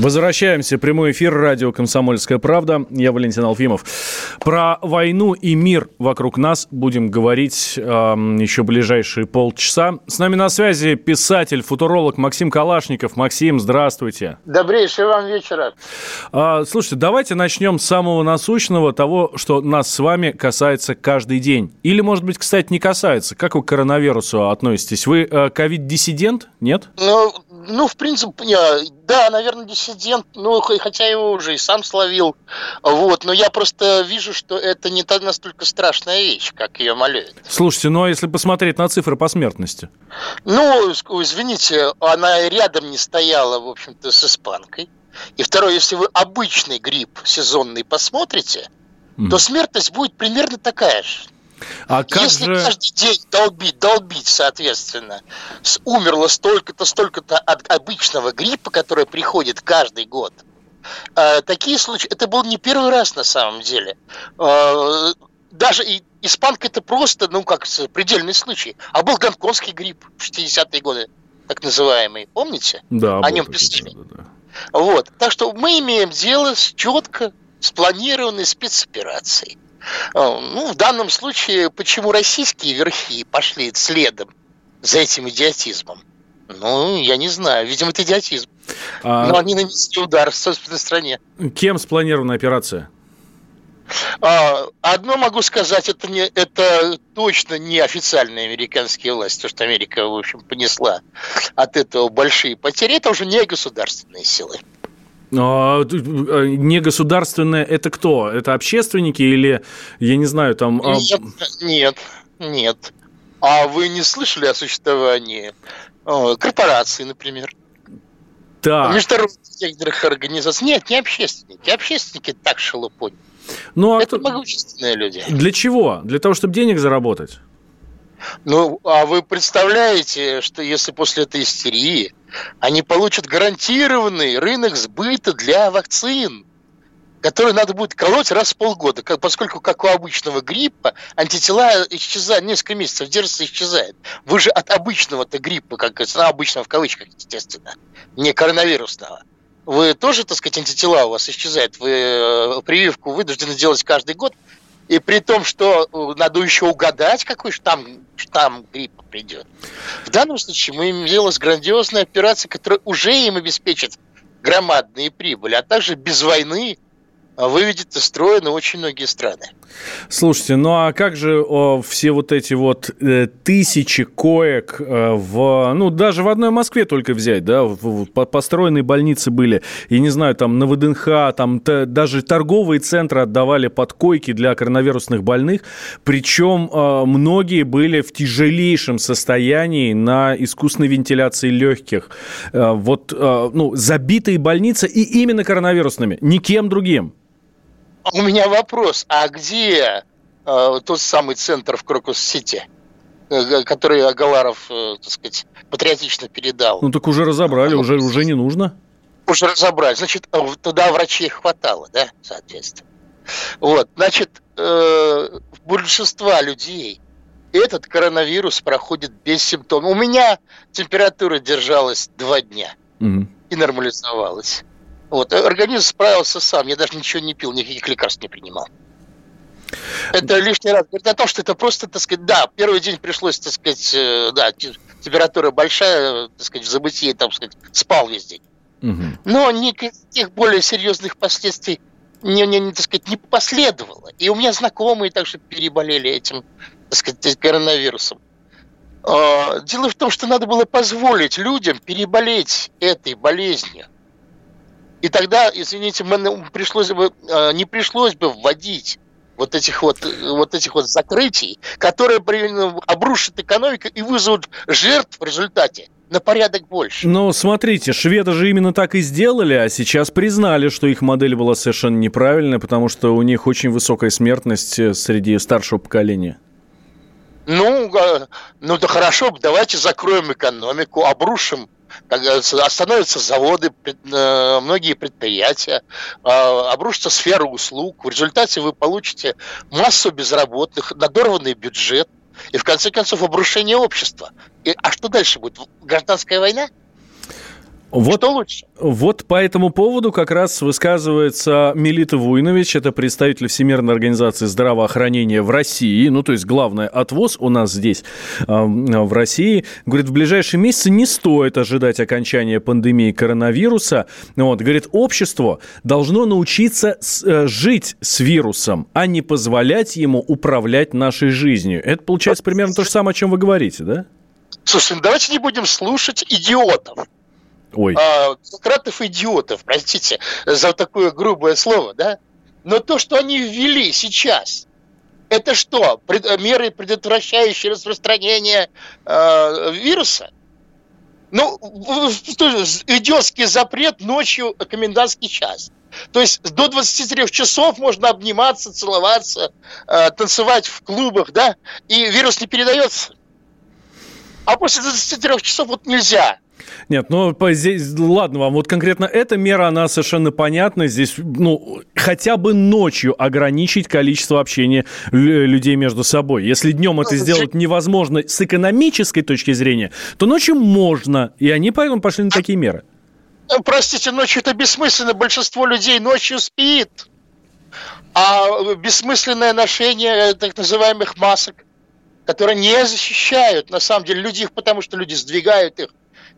Возвращаемся. Прямой эфир. Радио «Комсомольская правда». Я Валентин Алфимов. Про войну и мир вокруг нас будем говорить э, еще ближайшие полчаса. С нами на связи писатель, футуролог Максим Калашников. Максим, здравствуйте. Добрейшего вам вечера. Э, слушайте, давайте начнем с самого насущного, того, что нас с вами касается каждый день. Или, может быть, кстати, не касается. Как вы к коронавирусу относитесь? Вы э, ковид-диссидент? Нет? Ну, ну, в принципе, я, да, наверное, диссидент, ну, хотя его уже и сам словил, вот, но я просто вижу, что это не настолько страшная вещь, как ее молят. Слушайте, ну, а если посмотреть на цифры по смертности? Ну, извините, она рядом не стояла, в общем-то, с испанкой. И второе, если вы обычный грипп сезонный посмотрите, mm. то смертность будет примерно такая же. А как Если же... каждый день долбить, долбить, соответственно, умерло столько-то, столько-то от обычного гриппа, который приходит каждый год, э, такие случаи, это был не первый раз на самом деле. Э, даже и испанка это просто, ну как, предельный случай. А был гонконгский грипп в 60-е годы, так называемый, помните? Да. О нем писали. Да, да, да. Вот. Так что мы имеем дело с четко спланированной спецоперацией. Э, ну, в данном случае, почему российские верхи пошли следом за этим идиотизмом? Ну, я не знаю. Видимо, это идиотизм. А... Но они нанесли удар в собственной стране. Кем спланирована операция? А, одно могу сказать, это, не, это точно не официальные американские власти, то, что Америка, в общем, понесла от этого большие потери, это уже не государственные силы. А, а, негосударственное это кто? Это общественники или, я не знаю, там... А нет, нет, нет. А вы не слышали о существовании корпораций, например? Да. Международных некоторых организаций. Нет, не общественники. Общественники так шелупонь. Ну, а это кто... могущественные люди. Для чего? Для того, чтобы денег заработать? Ну, а вы представляете, что если после этой истерии они получат гарантированный рынок сбыта для вакцин, который надо будет колоть раз в полгода, поскольку, как у обычного гриппа, антитела исчезают, несколько месяцев держатся и исчезают. Вы же от обычного-то гриппа, как говорится, ну, обычного в кавычках, естественно, не коронавирусного, вы тоже, так сказать, антитела у вас исчезают, вы э, прививку вынуждены делать каждый год, и при том, что э, надо еще угадать, какой штамм, штамм гриппа придет. В данном случае мы имеем дело с грандиозной операцией, которая уже им обеспечит громадные прибыли, а также без войны выведет из строя на очень многие страны. Слушайте, ну а как же о, все вот эти вот э, тысячи коек э, в, ну даже в одной Москве только взять, да, в, в, построенные больницы были, я не знаю, там на ВДНХ, там т, даже торговые центры отдавали под койки для коронавирусных больных, причем э, многие были в тяжелейшем состоянии на искусственной вентиляции легких, э, вот, э, ну, забитые больницы и именно коронавирусными, никем другим. У меня вопрос, а где э, тот самый центр в Крокус-Сити, э, который Агаларов, э, так сказать, патриотично передал? Ну так уже разобрали, уже, уже не нужно. Уже разобрали. Значит, э, туда врачей хватало, да, соответственно. Вот, значит, э, большинства людей этот коронавирус проходит без симптомов. У меня температура держалась два дня угу. и нормализовалась. Вот, организм справился сам, я даже ничего не пил, никаких лекарств не принимал. Это лишний раз говорит о том, что это просто, так сказать, да, первый день пришлось, так сказать, э, да, температура большая, так сказать, в забытии, так сказать, спал весь день. Угу. Но никаких более серьезных последствий не, не, не, так сказать, не последовало. И у меня знакомые также переболели этим, так сказать, коронавирусом. А, дело в том, что надо было позволить людям переболеть этой болезнью. И тогда, извините, мы, пришлось бы, э, не пришлось бы вводить вот этих вот, вот этих вот закрытий, которые обрушат экономику и вызовут жертв в результате на порядок больше. Ну, смотрите, шведы же именно так и сделали, а сейчас признали, что их модель была совершенно неправильная, потому что у них очень высокая смертность э, среди старшего поколения. Ну, э, ну да хорошо, давайте закроем экономику, обрушим остановятся заводы, э, многие предприятия, обрушится сфера услуг. В результате вы получите массу безработных, надорванный бюджет и, в конце концов, обрушение общества. И, а что дальше будет? Гражданская война? Вот, Что лучше? Вот по этому поводу как раз высказывается Милита Вуйнович, это представитель Всемирной организации здравоохранения в России, ну, то есть главное отвоз у нас здесь, э, в России. Говорит, в ближайшие месяцы не стоит ожидать окончания пандемии коронавируса. Вот, говорит, общество должно научиться с, э, жить с вирусом, а не позволять ему управлять нашей жизнью. Это получается примерно то же самое, о чем вы говорите, да? Слушай, ну давайте не будем слушать идиотов. Ой. А, Сократов идиотов, простите за такое грубое слово, да? Но то, что они ввели сейчас, это что? Пред, меры, предотвращающие распространение э, вируса? Ну, идиотский запрет ночью комендантский час. То есть до 23 часов можно обниматься, целоваться, э, танцевать в клубах, да, и вирус не передается. А после 23 часов вот нельзя. Нет, ну здесь, ладно вам, вот конкретно эта мера, она совершенно понятна. Здесь, ну, хотя бы ночью ограничить количество общения людей между собой. Если днем это сделать невозможно с экономической точки зрения, то ночью можно. И они поэтому пошли на такие меры. Ну, простите, ночью это бессмысленно. Большинство людей ночью спит. А бессмысленное ношение так называемых масок, которые не защищают, на самом деле, люди их, потому что люди сдвигают их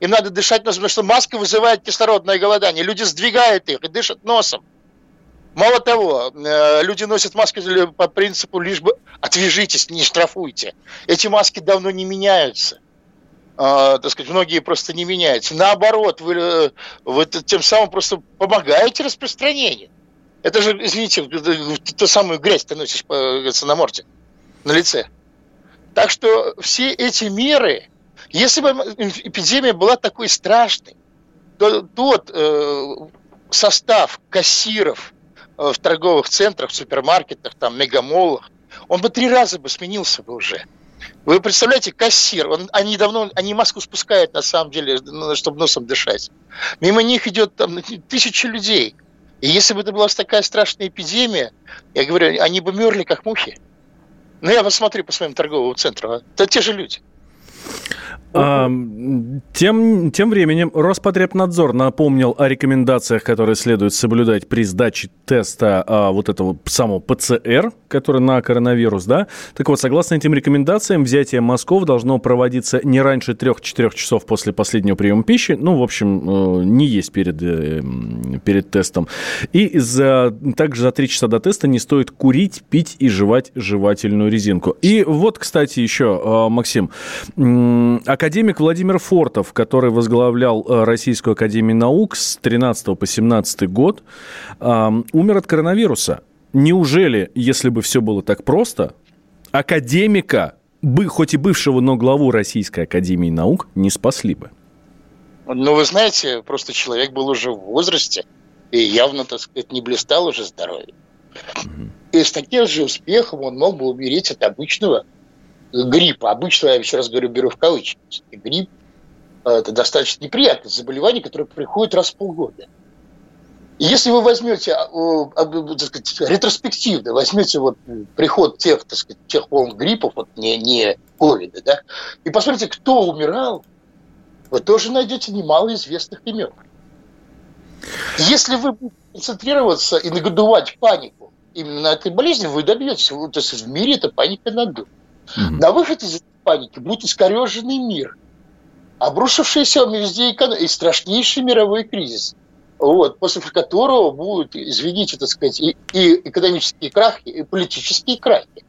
им надо дышать носом, потому что маска вызывает кислородное голодание. Люди сдвигают их и дышат носом. Мало того, э, люди носят маски по принципу лишь бы отвяжитесь, не штрафуйте. Эти маски давно не меняются. Uh, так сказать, многие просто не меняются. Наоборот, вы, э, вы тем самым просто помогаете распространению. Это же, извините, ту самую грязь ты носишь на морде, на лице. Так что все эти меры, если бы эпидемия была такой страшной, то тот э, состав кассиров э, в торговых центрах, в супермаркетах, там, мегамолах, он бы три раза бы сменился бы уже. Вы представляете, кассир, он, они давно, они маску спускают на самом деле, ну, чтобы носом дышать. Мимо них идет там тысячи людей. И если бы это была такая страшная эпидемия, я говорю, они бы мерли как мухи. Ну, я посмотрю по своим торговым центрам. А. Это те же люди. Тем, тем временем Роспотребнадзор напомнил о рекомендациях, которые следует соблюдать при сдаче теста а, вот этого самого ПЦР, который на коронавирус, да. Так вот, согласно этим рекомендациям, взятие мазков должно проводиться не раньше 3-4 часов после последнего приема пищи, ну, в общем, э, не есть перед, э, перед тестом. И за, также за 3 часа до теста не стоит курить, пить и жевать жевательную резинку. И вот, кстати, еще, э, Максим, академик Владимир Фортов, который возглавлял э, Российскую академию наук с 13 по 17 год, умер от коронавируса. Неужели, если бы все было так просто, академика, бы, хоть и бывшего, но главу Российской академии наук, не спасли бы? Ну, вы знаете, просто человек был уже в возрасте и явно, так сказать, не блистал уже здоровьем. И с таким же успехом он мог бы умереть от обычного гриппа. Обычно, я еще раз говорю, беру в кавычки. Грипп – это достаточно неприятное заболевание, которое приходит раз в полгода. И если вы возьмете, а, так сказать, ретроспективно, возьмете вот приход тех, так сказать, тех волн гриппов, вот не, не ковида, да, и посмотрите, кто умирал, вы тоже найдете немало известных имен. Если вы будете концентрироваться и нагодувать панику именно на этой болезни, вы добьетесь, то есть в мире эта паника надует. Угу. На выход из этой паники будет искореженный мир, обрушившийся везде и страшнейший мировой кризис, вот, после которого будут, извините, так сказать, и, и экономические крахи, и политические крахи.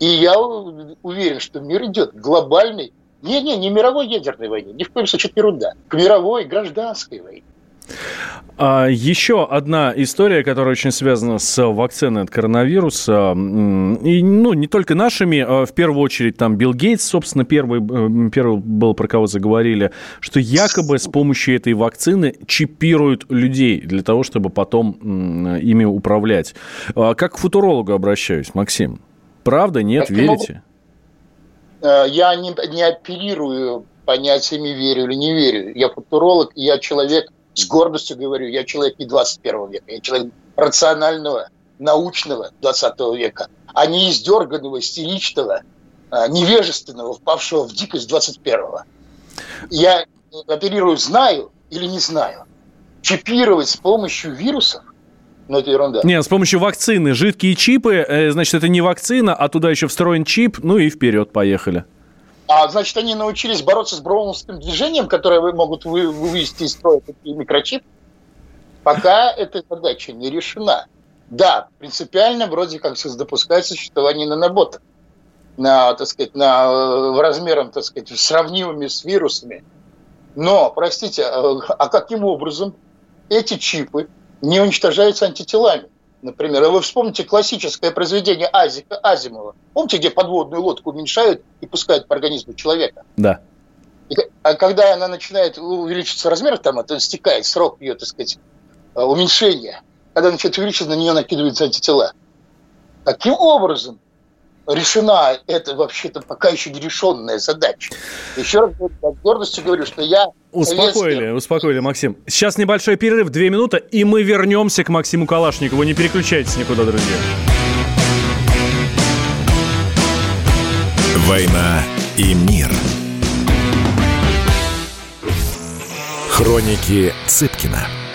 И я уверен, что мир идет к глобальной, не, не, мировой ядерной войне, ни в коем случае ерунда, к мировой гражданской войне. А еще одна история, которая очень связана с вакциной от коронавируса. И, ну, не только нашими, а в первую очередь там Билл Гейтс, собственно, первый, э, первый был, про кого заговорили, что якобы с помощью этой вакцины чипируют людей для того, чтобы потом ими управлять. А как к футурологу обращаюсь, Максим? Правда, нет, как верите? Э, я не, не оперирую понятиями верю или не верю. Я футуролог, я человек – с гордостью говорю, я человек не 21 века, я человек рационального, научного 20 века, а не издерганного, истеричного, а, невежественного, впавшего в дикость 21-го. Я оперирую знаю или не знаю. Чипировать с помощью вирусов ну, это ерунда. Нет, с помощью вакцины. Жидкие чипы, э, значит, это не вакцина, а туда еще встроен чип, ну и вперед, поехали. А значит, они научились бороться с броуновским движением, которое могут вы, вывести из строя такие микрочип. Пока эта задача не решена. Да, принципиально вроде как допускается существование наноботов на, так сказать, на, в размером, так сказать, сравнимыми с вирусами. Но, простите, а, а каким образом эти чипы не уничтожаются антителами? Например, вы вспомните классическое произведение Азика Азимова. Помните, где подводную лодку уменьшают и пускают по организму человека? Да. И, а когда она начинает увеличиться размер, там это стекает срок ее, так сказать, э, уменьшения. Когда начинает увеличиваться, на нее накидываются антитела. Каким образом решена эта вообще-то пока еще не решенная задача. Еще раз с гордостью говорю, что я... Успокоили, советский... успокоили, Максим. Сейчас небольшой перерыв, две минуты, и мы вернемся к Максиму Калашникову. Не переключайтесь никуда, друзья. «Война и мир». Хроники Цыпкина.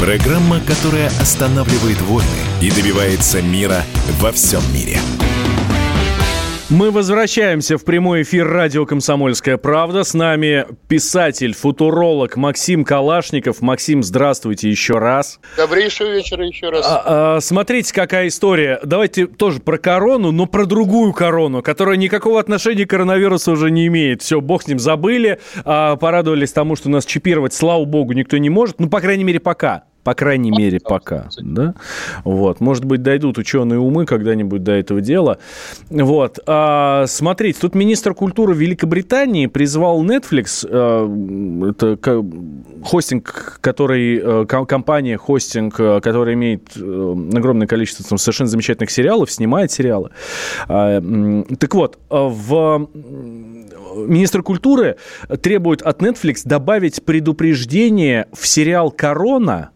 Программа, которая останавливает войны и добивается мира во всем мире. Мы возвращаемся в прямой эфир радио «Комсомольская правда». С нами писатель, футуролог Максим Калашников. Максим, здравствуйте еще раз. Добрейшего вечера еще раз. А, а, смотрите, какая история. Давайте тоже про корону, но про другую корону, которая никакого отношения к коронавирусу уже не имеет. Все, бог с ним забыли. А, порадовались тому, что нас чипировать, слава богу, никто не может. Ну, по крайней мере, пока. По крайней мере, пока. Да? Вот. Может быть, дойдут ученые умы когда-нибудь до этого дела. Вот. А, смотрите, тут министр культуры Великобритании призвал Netflix, а, это хостинг, который, а, компания хостинг, а, которая имеет огромное количество там, совершенно замечательных сериалов, снимает сериалы. А, так вот, в министр культуры требует от Netflix добавить предупреждение в сериал «Корона»,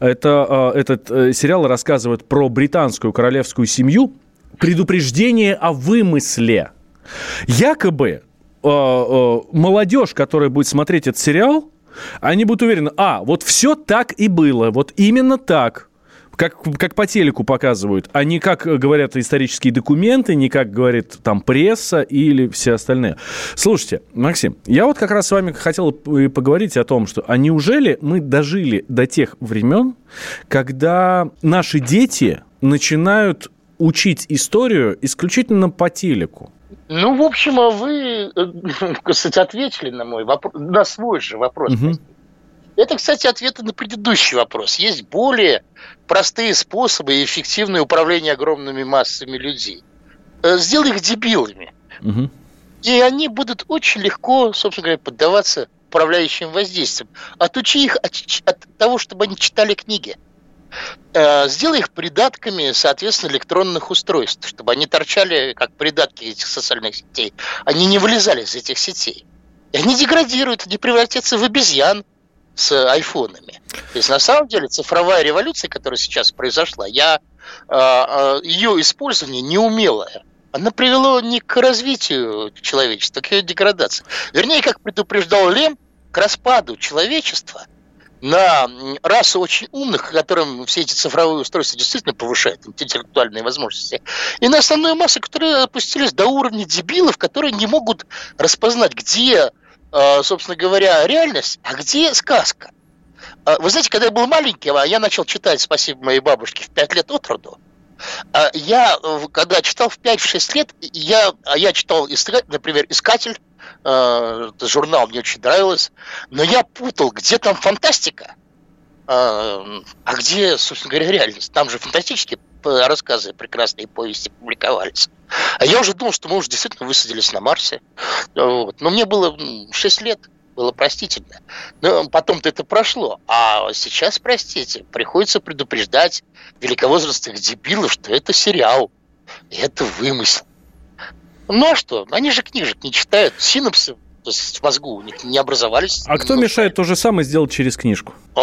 это, э, этот э, сериал рассказывает про британскую королевскую семью. Предупреждение о вымысле. Якобы э, молодежь, которая будет смотреть этот сериал, они будут уверены, а, вот все так и было, вот именно так как, как по телеку показывают, а не как говорят исторические документы, не как говорит там пресса или все остальные. Слушайте, Максим, я вот как раз с вами хотел поговорить о том, что а неужели мы дожили до тех времен, когда наши дети начинают учить историю исключительно по телеку? Ну, в общем, а вы, э, кстати, ответили на мой вопрос, на свой же вопрос. Угу. Это, кстати, ответы на предыдущий вопрос. Есть более простые способы и эффективное управление огромными массами людей. Э, сделай их дебилами. Угу. И они будут очень легко, собственно говоря, поддаваться управляющим воздействиям. Отучи их от, от того, чтобы они читали книги. Э, сделай их придатками, соответственно, электронных устройств, чтобы они торчали как придатки этих социальных сетей. Они не вылезали из этих сетей. И они деградируют, они превратятся в обезьян, с айфонами. То есть на самом деле цифровая революция, которая сейчас произошла, я а, а, ее использование неумелое. Она привела не к развитию человечества, а к ее деградации. Вернее, как предупреждал Лем, к распаду человечества на расу очень умных, которым все эти цифровые устройства действительно повышают интеллектуальные возможности, и на основную массу, которые опустились до уровня дебилов, которые не могут распознать, где, собственно говоря, реальность, а где сказка. Э, вы знаете, когда я был маленьким, а я начал читать «Спасибо моей бабушке» в 5 лет от роду, э, я, когда читал в 5-6 лет, я, а я читал, например, «Искатель», Э, журнал мне очень нравилось, но я путал, где там фантастика, э, а где, собственно говоря, реальность. Там же фантастические рассказы, прекрасные повести публиковались. А я уже думал, что мы уже действительно высадились на Марсе. Вот. Но мне было 6 лет, было простительно. Но потом-то это прошло. А сейчас, простите, приходится предупреждать великовозрастных дебилов, что это сериал. Это вымысел. Ну а что? Они же книжек не читают, синапсы то есть в мозгу у них не образовались. А кто мешает то же самое сделать через книжку?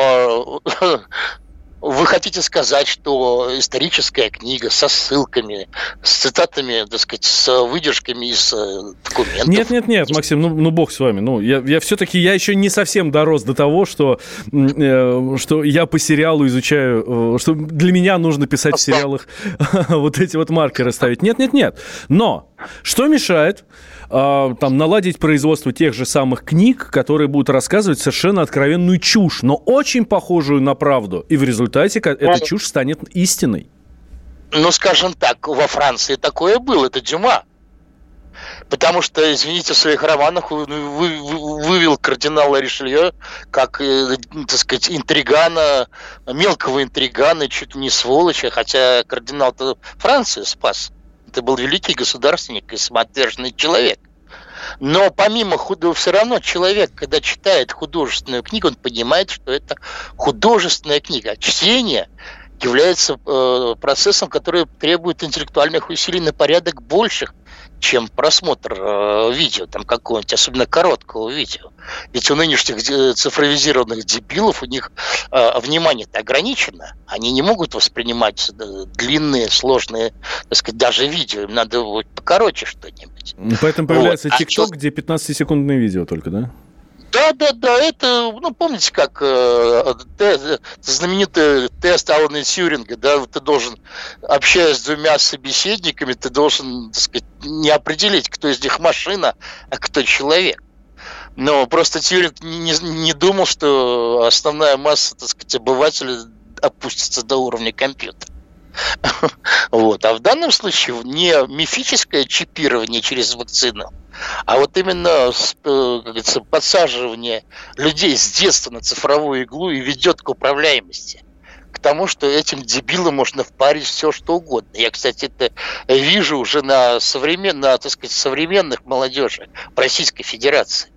Вы хотите сказать, что историческая книга со ссылками, с цитатами, так сказать, с выдержками из э, документов? Нет, нет, нет, Максим, ну, ну бог с вами. Ну, я, я все-таки, я еще не совсем дорос до того, что, э, что я по сериалу изучаю, э, что для меня нужно писать в сериалах вот эти вот маркеры ставить. Нет, нет, нет. Но что мешает э, там наладить производство тех же самых книг, которые будут рассказывать совершенно откровенную чушь, но очень похожую на правду, и в результате эта ну, чушь станет истиной? Ну, скажем так, во Франции такое было, это Дюма. Потому что, извините, в своих романах вы, вы, вывел кардинала Ришелье как, э, так сказать, интригана, мелкого интригана, чуть не сволоча, хотя кардинал-то Францию спас это был великий государственник и самоотверженный человек. Но помимо худого, все равно человек, когда читает художественную книгу, он понимает, что это художественная книга. Чтение является э, процессом, который требует интеллектуальных усилий на порядок больших, чем просмотр э, видео, там какого-нибудь, особенно короткого видео. Ведь у нынешних цифровизированных дебилов у них э, внимание-то ограничено. Они не могут воспринимать э, длинные, сложные, так сказать, даже видео. Им надо вот покороче что-нибудь. Поэтому появляется вот. ТикТок, а где 15-секундные видео только, да? Да, да, да, это, ну, помните, как э, те, знаменитый тест Алана Тьюринга, да, ты должен, общаясь с двумя собеседниками, ты должен, так сказать, не определить, кто из них машина, а кто человек. Но просто Тьюринг не, не думал, что основная масса, так сказать, обывателей опустится до уровня компьютера. Вот. А в данном случае не мифическое чипирование через вакцину, а вот именно э, как говорится, подсаживание людей с детства на цифровую иглу и ведет к управляемости к тому, что этим дебилам можно впарить все, что угодно. Я, кстати, это вижу уже на, современ... так сказать, современных молодежи в Российской Федерации.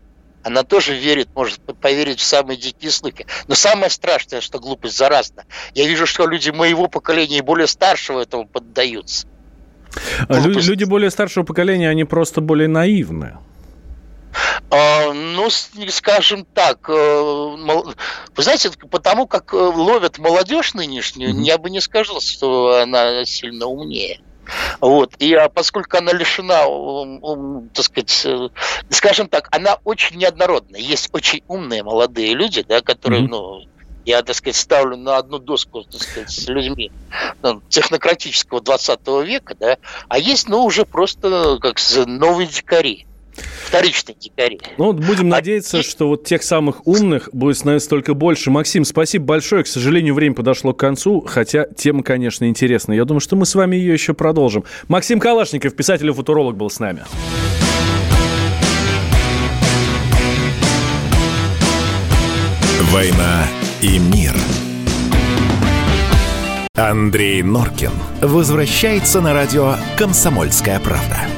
Она тоже верит, может поверить в самые дикие слухи. Но самое страшное, что глупость заразна. Я вижу, что люди моего поколения и более старшего этому поддаются. А люди более старшего поколения, они просто более наивны. А, ну, скажем так, э, вы знаете, потому как э, ловят молодежь нынешнюю, mm-hmm. я бы не сказал, что она сильно умнее. Вот. И а поскольку она лишена, так сказать, э, скажем так, она очень неоднородная. Есть очень умные молодые люди, да, которые, mm-hmm. ну, я, так сказать, ставлю на одну доску, так сказать, с людьми ну, технократического 20 века, да, а есть, ну, уже просто как новые дикари вторичные дикари. Ну, вот будем а надеяться, что вот тех самых умных будет становиться только больше. Максим, спасибо большое. К сожалению, время подошло к концу, хотя тема, конечно, интересная. Я думаю, что мы с вами ее еще продолжим. Максим Калашников, писатель и футуролог, был с нами. «Война и мир». Андрей Норкин возвращается на радио «Комсомольская правда».